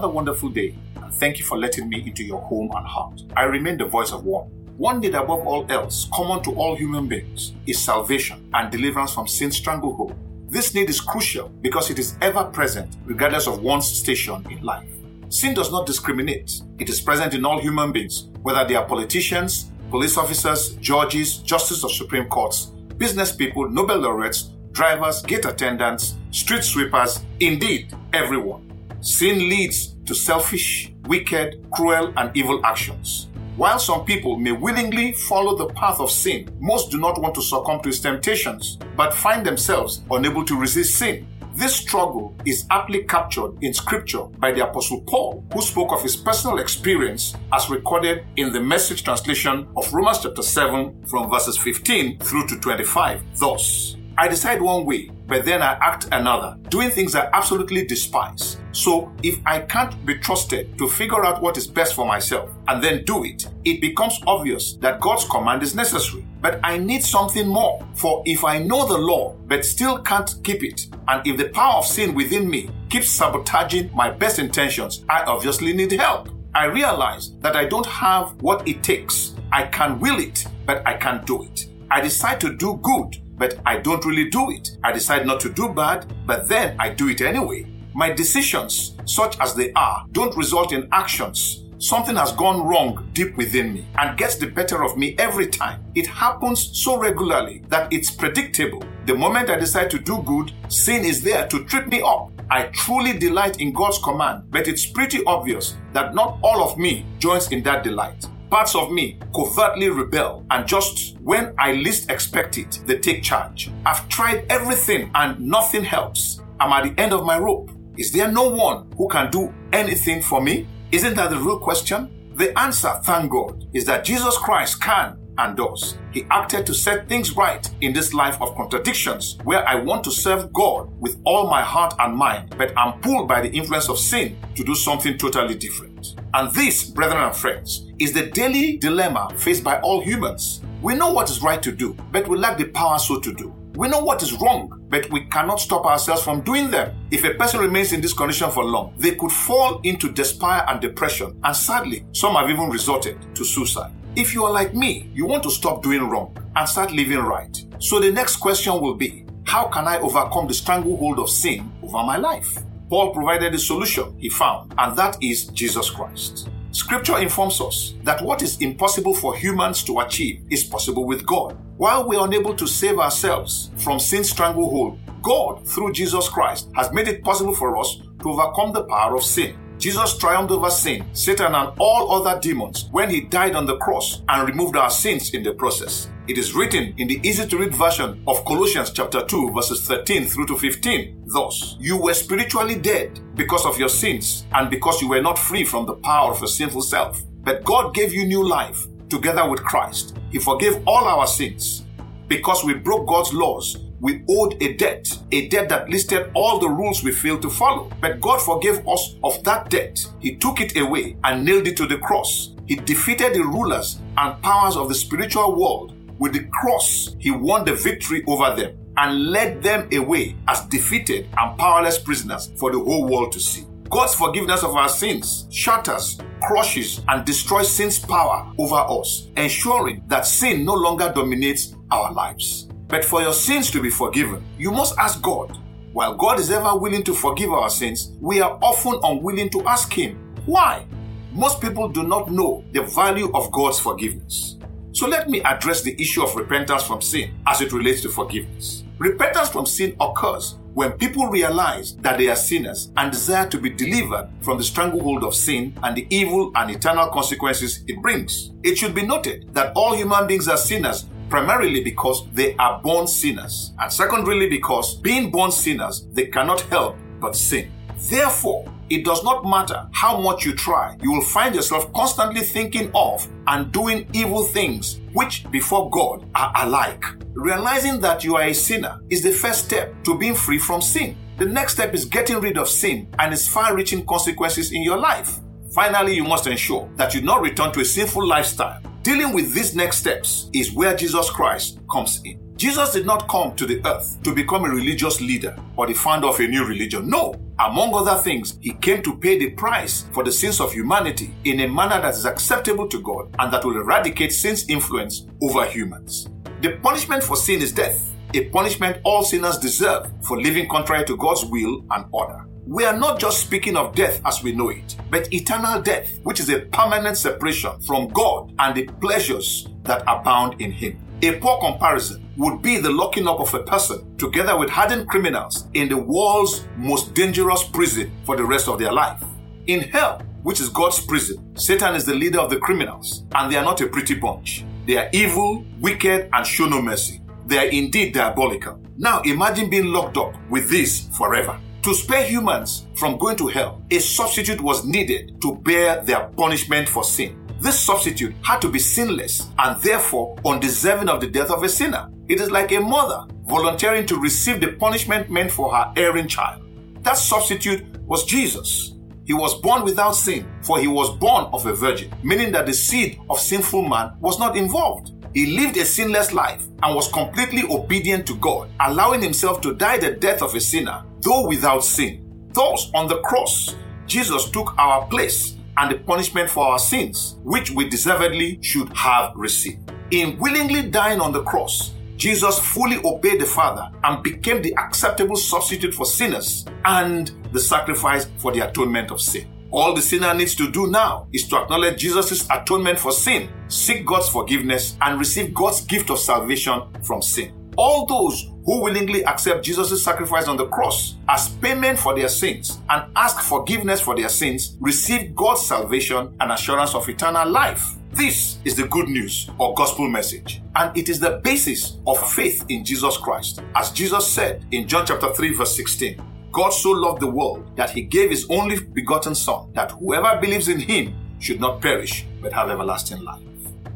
another wonderful day, and thank you for letting me into your home and heart. I remain the voice of one. One need above all else, common to all human beings, is salvation and deliverance from sin's stranglehold. This need is crucial because it is ever present, regardless of one's station in life. Sin does not discriminate. It is present in all human beings, whether they are politicians, police officers, judges, justices of Supreme Courts, business people, Nobel laureates, drivers, gate attendants, street sweepers, indeed, everyone. Sin leads to selfish, wicked, cruel, and evil actions. While some people may willingly follow the path of sin, most do not want to succumb to its temptations, but find themselves unable to resist sin. This struggle is aptly captured in scripture by the apostle Paul, who spoke of his personal experience as recorded in the message translation of Romans chapter 7 from verses 15 through to 25. Thus, I decide one way, but then I act another, doing things I absolutely despise. So, if I can't be trusted to figure out what is best for myself and then do it, it becomes obvious that God's command is necessary. But I need something more. For if I know the law but still can't keep it, and if the power of sin within me keeps sabotaging my best intentions, I obviously need help. I realize that I don't have what it takes. I can will it, but I can't do it. I decide to do good but I don't really do it. I decide not to do bad, but then I do it anyway. My decisions, such as they are, don't result in actions. Something has gone wrong deep within me and gets the better of me every time. It happens so regularly that it's predictable. The moment I decide to do good, sin is there to trip me up. I truly delight in God's command, but it's pretty obvious that not all of me joins in that delight parts of me covertly rebel, and just when I least expect it, they take charge. I've tried everything and nothing helps. I'm at the end of my rope. Is there no one who can do anything for me? Isn't that the real question? The answer, thank God, is that Jesus Christ can and does. He acted to set things right in this life of contradictions where I want to serve God with all my heart and mind, but I'm pulled by the influence of sin to do something totally different. And this, brethren and friends, is the daily dilemma faced by all humans. We know what is right to do, but we lack the power so to do. We know what is wrong, but we cannot stop ourselves from doing them. If a person remains in this condition for long, they could fall into despair and depression, and sadly, some have even resorted to suicide. If you are like me, you want to stop doing wrong and start living right. So the next question will be how can I overcome the stranglehold of sin over my life? Paul provided the solution he found, and that is Jesus Christ. Scripture informs us that what is impossible for humans to achieve is possible with God. While we are unable to save ourselves from sin's stranglehold, God, through Jesus Christ, has made it possible for us to overcome the power of sin. Jesus triumphed over sin, Satan, and all other demons when he died on the cross and removed our sins in the process. It is written in the easy to read version of Colossians chapter 2 verses 13 through to 15. Thus, you were spiritually dead because of your sins and because you were not free from the power of your sinful self. But God gave you new life together with Christ. He forgave all our sins because we broke God's laws we owed a debt, a debt that listed all the rules we failed to follow. But God forgave us of that debt. He took it away and nailed it to the cross. He defeated the rulers and powers of the spiritual world. With the cross, He won the victory over them and led them away as defeated and powerless prisoners for the whole world to see. God's forgiveness of our sins shatters, crushes, and destroys sin's power over us, ensuring that sin no longer dominates our lives. But for your sins to be forgiven, you must ask God. While God is ever willing to forgive our sins, we are often unwilling to ask Him. Why? Most people do not know the value of God's forgiveness. So let me address the issue of repentance from sin as it relates to forgiveness. Repentance from sin occurs when people realize that they are sinners and desire to be delivered from the stranglehold of sin and the evil and eternal consequences it brings. It should be noted that all human beings are sinners primarily because they are born sinners, and secondarily because being born sinners, they cannot help but sin. Therefore, it does not matter how much you try, you will find yourself constantly thinking of and doing evil things, which before God are alike. Realizing that you are a sinner is the first step to being free from sin. The next step is getting rid of sin and its far reaching consequences in your life. Finally, you must ensure that you do not return to a sinful lifestyle Dealing with these next steps is where Jesus Christ comes in. Jesus did not come to the earth to become a religious leader or the founder of a new religion. No. Among other things, he came to pay the price for the sins of humanity in a manner that is acceptable to God and that will eradicate sin's influence over humans. The punishment for sin is death, a punishment all sinners deserve for living contrary to God's will and order. We are not just speaking of death as we know it, but eternal death, which is a permanent separation from God and the pleasures that abound in Him. A poor comparison would be the locking up of a person together with hardened criminals in the world's most dangerous prison for the rest of their life. In hell, which is God's prison, Satan is the leader of the criminals, and they are not a pretty bunch. They are evil, wicked, and show no mercy. They are indeed diabolical. Now imagine being locked up with this forever. To spare humans from going to hell, a substitute was needed to bear their punishment for sin. This substitute had to be sinless and therefore undeserving of the death of a sinner. It is like a mother volunteering to receive the punishment meant for her erring child. That substitute was Jesus. He was born without sin, for he was born of a virgin, meaning that the seed of sinful man was not involved. He lived a sinless life and was completely obedient to God, allowing himself to die the death of a sinner, though without sin. Thus, on the cross, Jesus took our place and the punishment for our sins, which we deservedly should have received. In willingly dying on the cross, Jesus fully obeyed the Father and became the acceptable substitute for sinners and the sacrifice for the atonement of sin. All the sinner needs to do now is to acknowledge Jesus' atonement for sin, seek God's forgiveness, and receive God's gift of salvation from sin. All those who willingly accept Jesus' sacrifice on the cross as payment for their sins and ask forgiveness for their sins receive God's salvation and assurance of eternal life. This is the good news or gospel message, and it is the basis of faith in Jesus Christ. As Jesus said in John chapter 3 verse 16, God so loved the world that he gave his only begotten Son, that whoever believes in him should not perish, but have everlasting life.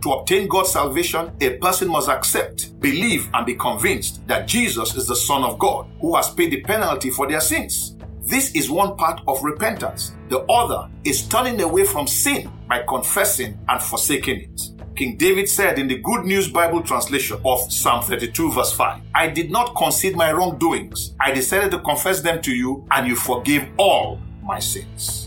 To obtain God's salvation, a person must accept, believe, and be convinced that Jesus is the Son of God who has paid the penalty for their sins. This is one part of repentance. The other is turning away from sin by confessing and forsaking it. King David said in the Good News Bible translation of Psalm 32, verse 5, I did not concede my wrongdoings. I decided to confess them to you, and you forgive all my sins.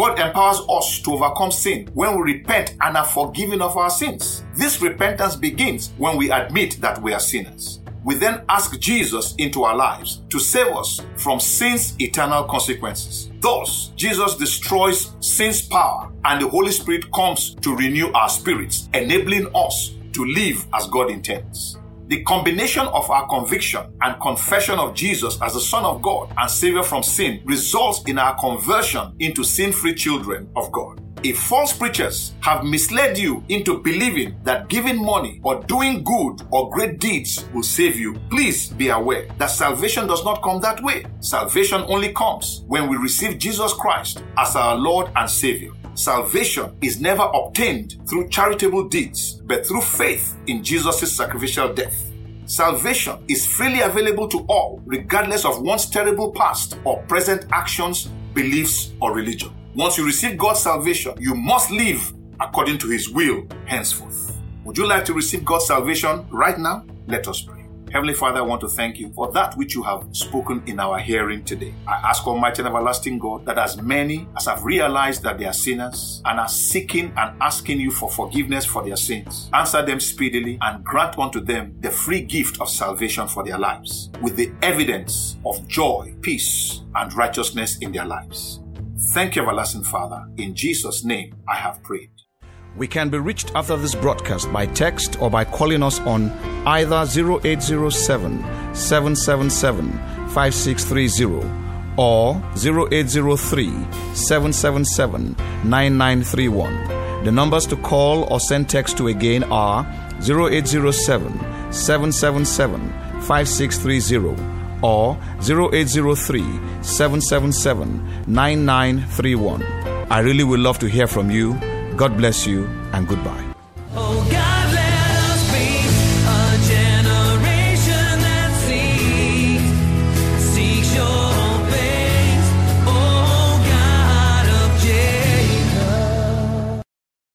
God empowers us to overcome sin when we repent and are forgiven of our sins. This repentance begins when we admit that we are sinners we then ask Jesus into our lives to save us from sin's eternal consequences. Thus, Jesus destroys sin's power and the Holy Spirit comes to renew our spirits, enabling us to live as God intends. The combination of our conviction and confession of Jesus as the Son of God and Savior from sin results in our conversion into sin free children of God. If false preachers have misled you into believing that giving money or doing good or great deeds will save you, please be aware that salvation does not come that way. Salvation only comes when we receive Jesus Christ as our Lord and Savior. Salvation is never obtained through charitable deeds, but through faith in Jesus' sacrificial death. Salvation is freely available to all, regardless of one's terrible past or present actions, beliefs, or religion. Once you receive God's salvation, you must live according to His will henceforth. Would you like to receive God's salvation right now? Let us pray. Heavenly Father, I want to thank you for that which you have spoken in our hearing today. I ask Almighty and Everlasting God that as many as have realized that they are sinners and are seeking and asking you for forgiveness for their sins, answer them speedily and grant unto them the free gift of salvation for their lives with the evidence of joy, peace, and righteousness in their lives. Thank you, everlasting Father. In Jesus' name I have prayed. We can be reached after this broadcast by text or by calling us on either 0807 777 5630 or 0803 777 9931. The numbers to call or send text to again are 0807 777 5630 or 0803 777 9931. I really would love to hear from you. God bless you and goodbye.